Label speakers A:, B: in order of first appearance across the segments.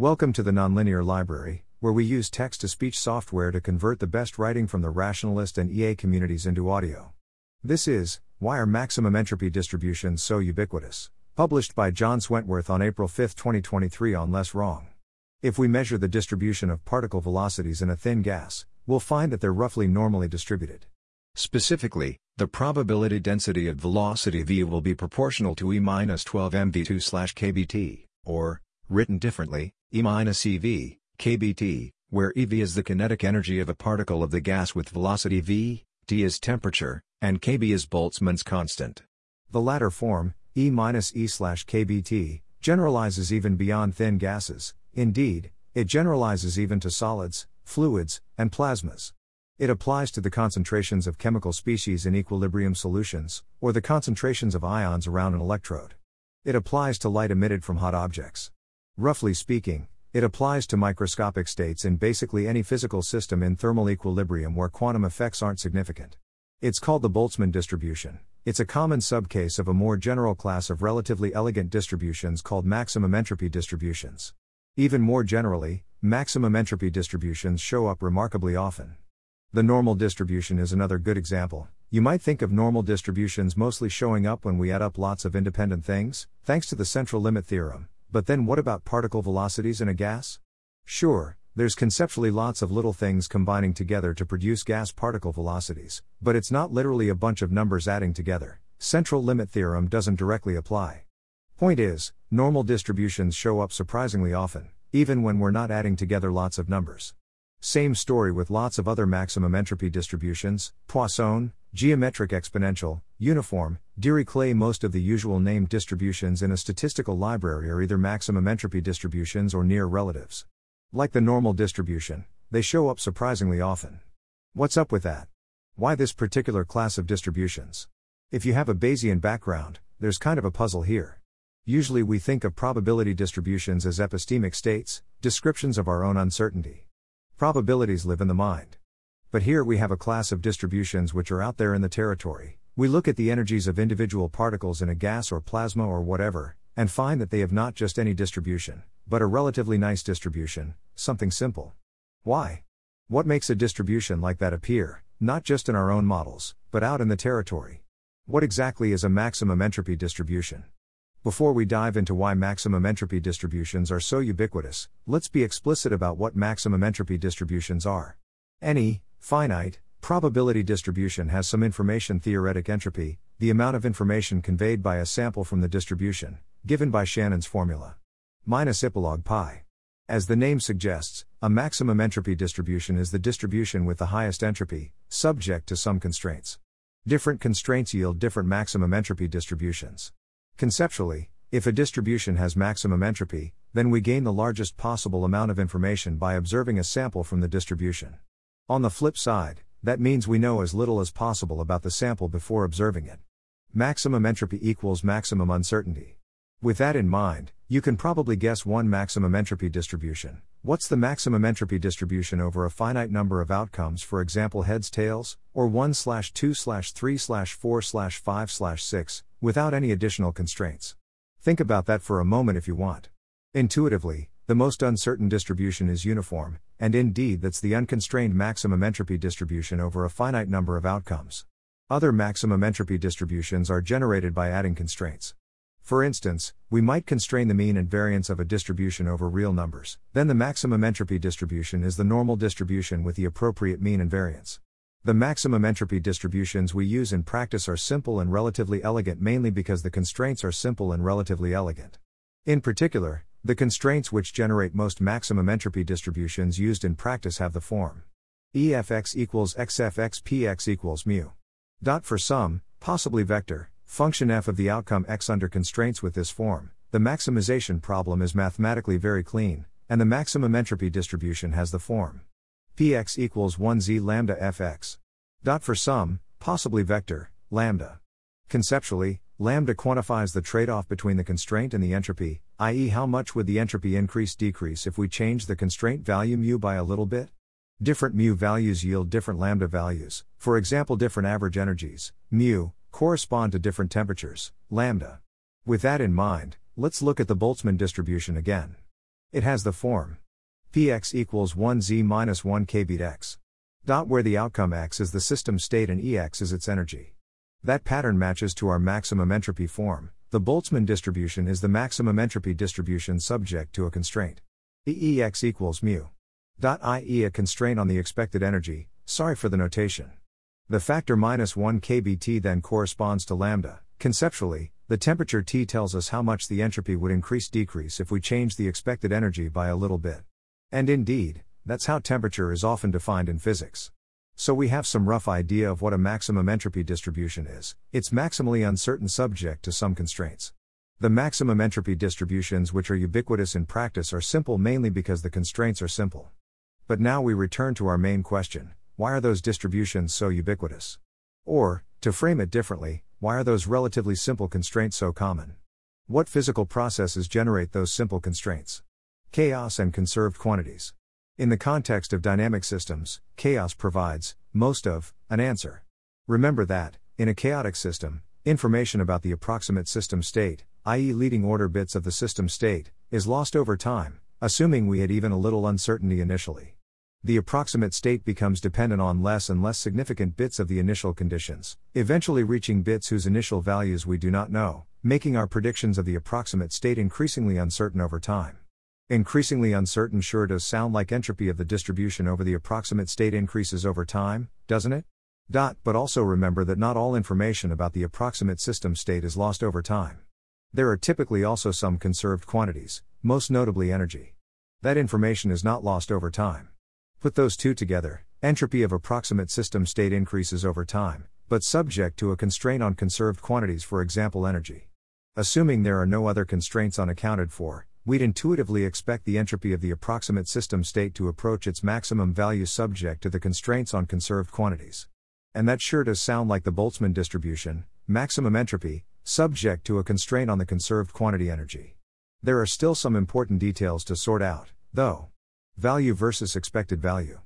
A: Welcome to the Nonlinear Library, where we use text to speech software to convert the best writing from the rationalist and EA communities into audio. This is Why Are Maximum Entropy Distributions So Ubiquitous? published by John Swentworth on April 5, 2023, on Less Wrong. If we measure the distribution of particle velocities in a thin gas, we'll find that they're roughly normally distributed.
B: Specifically, the probability density of velocity v will be proportional to E minus 12 mv2 slash kbt, or, written differently, E minus EV, kbt, where EV is the kinetic energy of a particle of the gas with velocity v, T is temperature, and kb is Boltzmann's constant.
A: The latter form, E minus E slash kbt, generalizes even beyond thin gases, indeed, it generalizes even to solids, fluids, and plasmas. It applies to the concentrations of chemical species in equilibrium solutions, or the concentrations of ions around an electrode. It applies to light emitted from hot objects. Roughly speaking, it applies to microscopic states in basically any physical system in thermal equilibrium where quantum effects aren't significant. It's called the Boltzmann distribution. It's a common subcase of a more general class of relatively elegant distributions called maximum entropy distributions. Even more generally, maximum entropy distributions show up remarkably often. The normal distribution is another good example. You might think of normal distributions mostly showing up when we add up lots of independent things, thanks to the central limit theorem, but then what about particle velocities in a gas? Sure, there's conceptually lots of little things combining together to produce gas particle velocities, but it's not literally a bunch of numbers adding together. Central limit theorem doesn't directly apply. Point is, normal distributions show up surprisingly often, even when we're not adding together lots of numbers. Same story with lots of other maximum entropy distributions Poisson, geometric exponential, uniform, Dirichlet. Most of the usual named distributions in a statistical library are either maximum entropy distributions or near relatives. Like the normal distribution, they show up surprisingly often. What's up with that? Why this particular class of distributions? If you have a Bayesian background, there's kind of a puzzle here. Usually we think of probability distributions as epistemic states, descriptions of our own uncertainty. Probabilities live in the mind. But here we have a class of distributions which are out there in the territory. We look at the energies of individual particles in a gas or plasma or whatever, and find that they have not just any distribution, but a relatively nice distribution, something simple. Why? What makes a distribution like that appear, not just in our own models, but out in the territory? What exactly is a maximum entropy distribution? Before we dive into why maximum entropy distributions are so ubiquitous, let's be explicit about what maximum entropy distributions are. Any, finite, probability distribution has some information theoretic entropy, the amount of information conveyed by a sample from the distribution, given by Shannon's formula. Minus ipsilon pi. As the name suggests, a maximum entropy distribution is the distribution with the highest entropy, subject to some constraints. Different constraints yield different maximum entropy distributions. Conceptually, if a distribution has maximum entropy, then we gain the largest possible amount of information by observing a sample from the distribution. On the flip side, that means we know as little as possible about the sample before observing it. Maximum entropy equals maximum uncertainty. With that in mind, you can probably guess one maximum entropy distribution. What's the maximum entropy distribution over a finite number of outcomes, for example, heads, tails, or 1 slash 2 slash 3 slash 4 slash 5 slash 6, without any additional constraints? Think about that for a moment if you want. Intuitively, the most uncertain distribution is uniform, and indeed that's the unconstrained maximum entropy distribution over a finite number of outcomes. Other maximum entropy distributions are generated by adding constraints. For instance, we might constrain the mean and variance of a distribution over real numbers. Then the maximum entropy distribution is the normal distribution with the appropriate mean and variance. The maximum entropy distributions we use in practice are simple and relatively elegant mainly because the constraints are simple and relatively elegant. In particular, the constraints which generate most maximum entropy distributions used in practice have the form EFX equals XFX PX equals mu. Dot for some, possibly vector, function f of the outcome x under constraints with this form, the maximization problem is mathematically very clean, and the maximum entropy distribution has the form px equals 1z lambda fx. Dot for some, possibly vector, lambda. Conceptually, lambda quantifies the trade off between the constraint and the entropy, i.e., how much would the entropy increase decrease if we change the constraint value mu by a little bit? Different mu values yield different lambda values, for example, different average energies, mu, correspond to different temperatures, lambda. With that in mind, let's look at the Boltzmann distribution again. It has the form px equals 1z minus 1 k beat x. Dot where the outcome x is the system state and Ex is its energy. That pattern matches to our maximum entropy form. The Boltzmann distribution is the maximum entropy distribution subject to a constraint. EEX equals mu. Dot IE a constraint on the expected energy, sorry for the notation. The factor minus 1 kBT then corresponds to lambda. Conceptually, the temperature T tells us how much the entropy would increase decrease if we change the expected energy by a little bit. And indeed, that's how temperature is often defined in physics. So we have some rough idea of what a maximum entropy distribution is. It's maximally uncertain subject to some constraints. The maximum entropy distributions which are ubiquitous in practice are simple mainly because the constraints are simple. But now we return to our main question, why are those distributions so ubiquitous? Or, to frame it differently, why are those relatively simple constraints so common? What physical processes generate those simple constraints? Chaos and conserved quantities. In the context of dynamic systems, chaos provides, most of, an answer. Remember that, in a chaotic system, information about the approximate system state, i.e., leading order bits of the system state, is lost over time, assuming we had even a little uncertainty initially. The approximate state becomes dependent on less and less significant bits of the initial conditions, eventually reaching bits whose initial values we do not know, making our predictions of the approximate state increasingly uncertain over time. Increasingly uncertain sure does sound like entropy of the distribution over the approximate state increases over time, doesn't it? Dot, but also remember that not all information about the approximate system state is lost over time. There are typically also some conserved quantities, most notably energy. That information is not lost over time. Put those two together, entropy of approximate system state increases over time, but subject to a constraint on conserved quantities, for example, energy. Assuming there are no other constraints unaccounted for, we'd intuitively expect the entropy of the approximate system state to approach its maximum value subject to the constraints on conserved quantities. And that sure does sound like the Boltzmann distribution, maximum entropy, subject to a constraint on the conserved quantity energy. There are still some important details to sort out, though. Value versus expected value.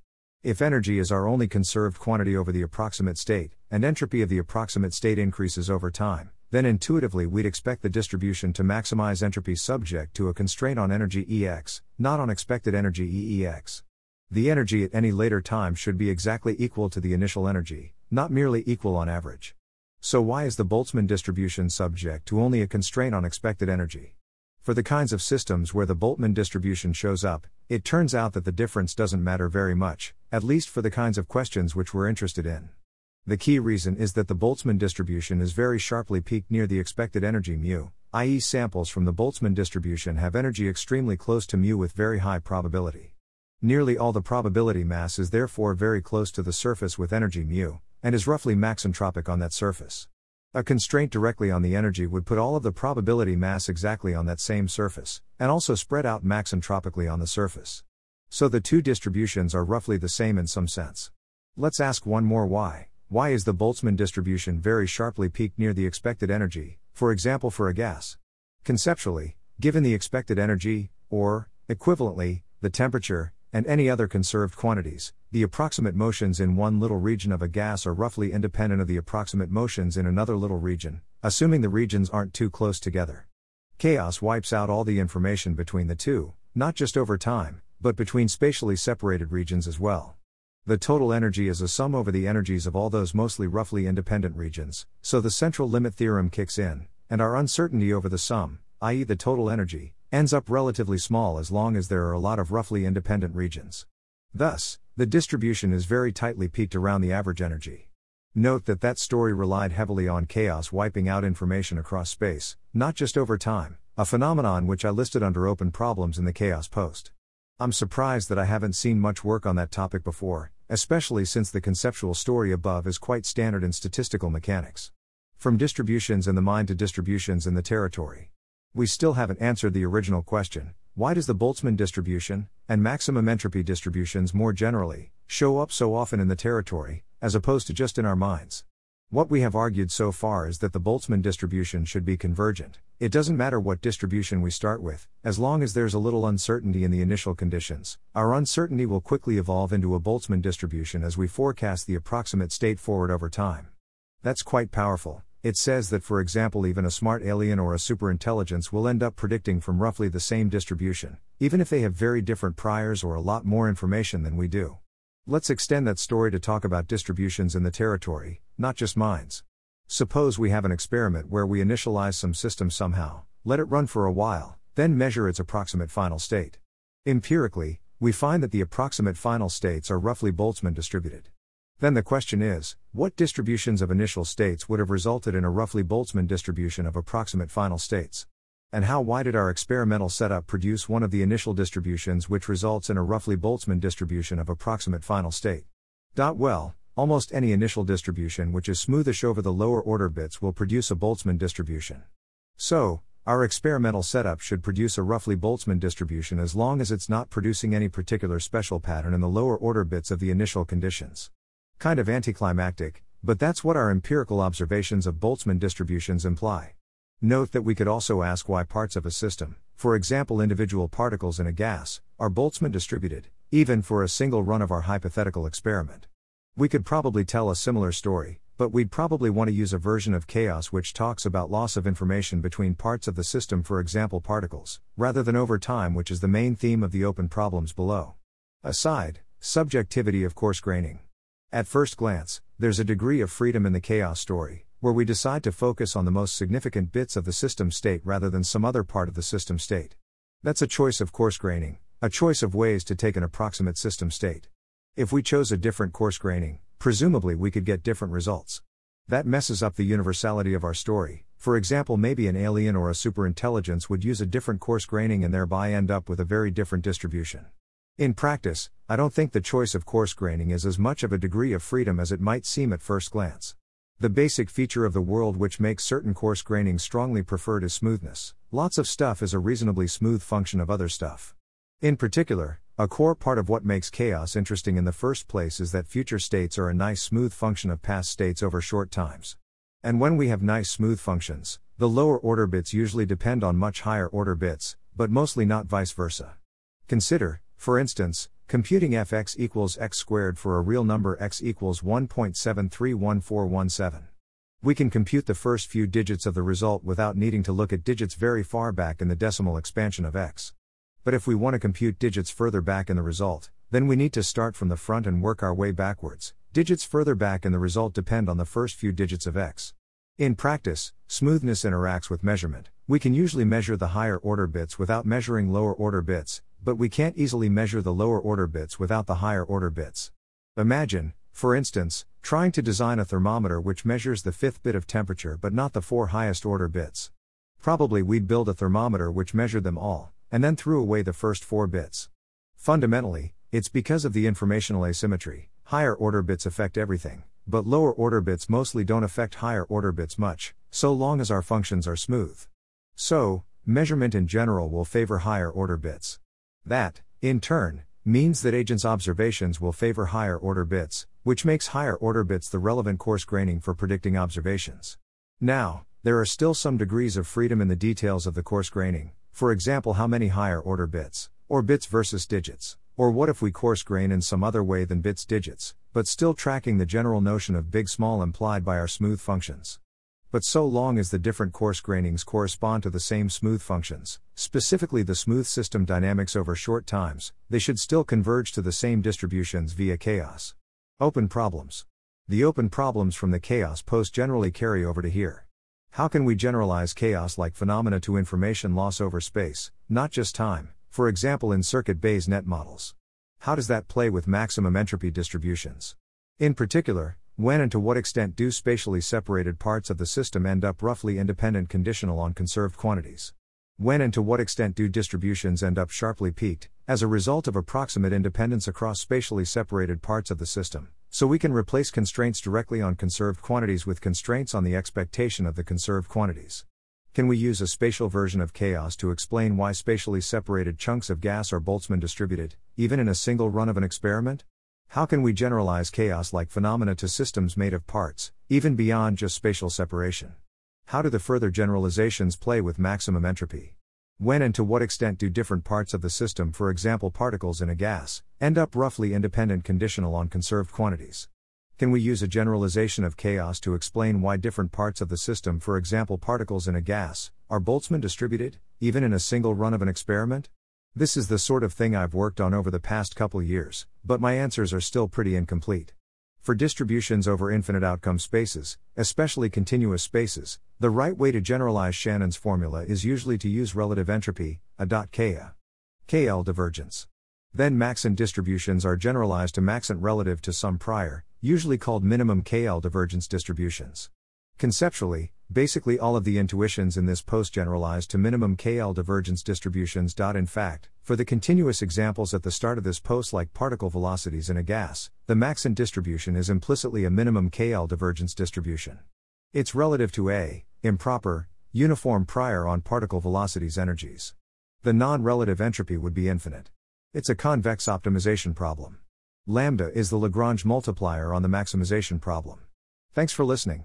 A: If energy is our only conserved quantity over the approximate state, and entropy of the approximate state increases over time, then intuitively we'd expect the distribution to maximize entropy subject to a constraint on energy Ex, not on expected energy EEX. The energy at any later time should be exactly equal to the initial energy, not merely equal on average. So, why is the Boltzmann distribution subject to only a constraint on expected energy? For the kinds of systems where the Boltzmann distribution shows up, it turns out that the difference doesn't matter very much, at least for the kinds of questions which we're interested in. The key reason is that the Boltzmann distribution is very sharply peaked near the expected energy mu, i.e., samples from the Boltzmann distribution have energy extremely close to mu with very high probability. Nearly all the probability mass is therefore very close to the surface with energy mu, and is roughly maxentropic on that surface. A constraint directly on the energy would put all of the probability mass exactly on that same surface, and also spread out maxentropically on the surface. So the two distributions are roughly the same in some sense. Let's ask one more why. Why is the Boltzmann distribution very sharply peaked near the expected energy, for example for a gas? Conceptually, given the expected energy, or, equivalently, the temperature, and any other conserved quantities, the approximate motions in one little region of a gas are roughly independent of the approximate motions in another little region, assuming the regions aren't too close together. Chaos wipes out all the information between the two, not just over time, but between spatially separated regions as well. The total energy is a sum over the energies of all those mostly roughly independent regions, so the central limit theorem kicks in, and our uncertainty over the sum, i.e., the total energy, ends up relatively small as long as there are a lot of roughly independent regions. Thus, the distribution is very tightly peaked around the average energy. Note that that story relied heavily on chaos wiping out information across space, not just over time, a phenomenon which I listed under open problems in the chaos post. I'm surprised that I haven't seen much work on that topic before, especially since the conceptual story above is quite standard in statistical mechanics. From distributions in the mind to distributions in the territory. We still haven't answered the original question why does the Boltzmann distribution, and maximum entropy distributions more generally, show up so often in the territory, as opposed to just in our minds? What we have argued so far is that the Boltzmann distribution should be convergent. It doesn't matter what distribution we start with, as long as there's a little uncertainty in the initial conditions. Our uncertainty will quickly evolve into a Boltzmann distribution as we forecast the approximate state forward over time. That's quite powerful, it says that, for example, even a smart alien or a superintelligence will end up predicting from roughly the same distribution, even if they have very different priors or a lot more information than we do. Let's extend that story to talk about distributions in the territory, not just minds. Suppose we have an experiment where we initialize some system somehow, let it run for a while, then measure its approximate final state. Empirically, we find that the approximate final states are roughly Boltzmann distributed. Then the question is, what distributions of initial states would have resulted in a roughly Boltzmann distribution of approximate final states? And how why did our experimental setup produce one of the initial distributions which results in a roughly Boltzmann distribution of approximate final state? Dot well, almost any initial distribution which is smoothish over the lower order bits will produce a Boltzmann distribution. So, our experimental setup should produce a roughly Boltzmann distribution as long as it's not producing any particular special pattern in the lower order bits of the initial conditions. Kind of anticlimactic, but that's what our empirical observations of Boltzmann distributions imply. Note that we could also ask why parts of a system, for example individual particles in a gas, are Boltzmann distributed, even for a single run of our hypothetical experiment. We could probably tell a similar story, but we'd probably want to use a version of chaos which talks about loss of information between parts of the system, for example particles, rather than over time, which is the main theme of the open problems below. Aside, subjectivity of coarse graining. At first glance, there's a degree of freedom in the chaos story, where we decide to focus on the most significant bits of the system state rather than some other part of the system state. That's a choice of coarse graining, a choice of ways to take an approximate system state. If we chose a different coarse graining, presumably we could get different results. That messes up the universality of our story. For example, maybe an alien or a superintelligence would use a different coarse graining and thereby end up with a very different distribution. In practice, I don't think the choice of coarse graining is as much of a degree of freedom as it might seem at first glance. The basic feature of the world which makes certain coarse graining strongly preferred is smoothness. Lots of stuff is a reasonably smooth function of other stuff. In particular, a core part of what makes chaos interesting in the first place is that future states are a nice smooth function of past states over short times. And when we have nice smooth functions, the lower order bits usually depend on much higher order bits, but mostly not vice versa. Consider, for instance, computing fx equals x squared for a real number x equals 1.731417. We can compute the first few digits of the result without needing to look at digits very far back in the decimal expansion of x. But if we want to compute digits further back in the result, then we need to start from the front and work our way backwards. Digits further back in the result depend on the first few digits of x. In practice, smoothness interacts with measurement. We can usually measure the higher order bits without measuring lower order bits, but we can't easily measure the lower order bits without the higher order bits. Imagine, for instance, trying to design a thermometer which measures the fifth bit of temperature but not the four highest order bits. Probably we'd build a thermometer which measured them all, and then threw away the first four bits. Fundamentally, it's because of the informational asymmetry. Higher order bits affect everything, but lower order bits mostly don't affect higher order bits much, so long as our functions are smooth. So, measurement in general will favor higher order bits. That, in turn, means that agents' observations will favor higher order bits, which makes higher order bits the relevant coarse graining for predicting observations. Now, there are still some degrees of freedom in the details of the coarse graining, for example, how many higher order bits, or bits versus digits, or what if we coarse grain in some other way than bits digits, but still tracking the general notion of big small implied by our smooth functions but so long as the different coarse grainings correspond to the same smooth functions, specifically the smooth system dynamics over short times, they should still converge to the same distributions via chaos. Open problems. The open problems from the chaos post generally carry over to here. How can we generalize chaos like phenomena to information loss over space, not just time, for example in circuit Bayes net models? How does that play with maximum entropy distributions? In particular, when and to what extent do spatially separated parts of the system end up roughly independent conditional on conserved quantities? When and to what extent do distributions end up sharply peaked, as a result of approximate independence across spatially separated parts of the system, so we can replace constraints directly on conserved quantities with constraints on the expectation of the conserved quantities? Can we use a spatial version of chaos to explain why spatially separated chunks of gas are Boltzmann distributed, even in a single run of an experiment? How can we generalize chaos like phenomena to systems made of parts, even beyond just spatial separation? How do the further generalizations play with maximum entropy? When and to what extent do different parts of the system, for example particles in a gas, end up roughly independent conditional on conserved quantities? Can we use a generalization of chaos to explain why different parts of the system, for example particles in a gas, are Boltzmann distributed, even in a single run of an experiment? This is the sort of thing I've worked on over the past couple years, but my answers are still pretty incomplete. For distributions over infinite outcome spaces, especially continuous spaces, the right way to generalize Shannon's formula is usually to use relative entropy, a dot Ka. KL divergence. Then Maxent distributions are generalized to Maxent relative to some prior, usually called minimum KL divergence distributions. Conceptually, basically all of the intuitions in this post generalize to minimum KL divergence distributions. In fact, for the continuous examples at the start of this post, like particle velocities in a gas, the Maxent distribution is implicitly a minimum KL divergence distribution. It's relative to a improper, uniform prior on particle velocities energies. The non relative entropy would be infinite. It's a convex optimization problem. Lambda is the Lagrange multiplier on the maximization problem. Thanks for listening.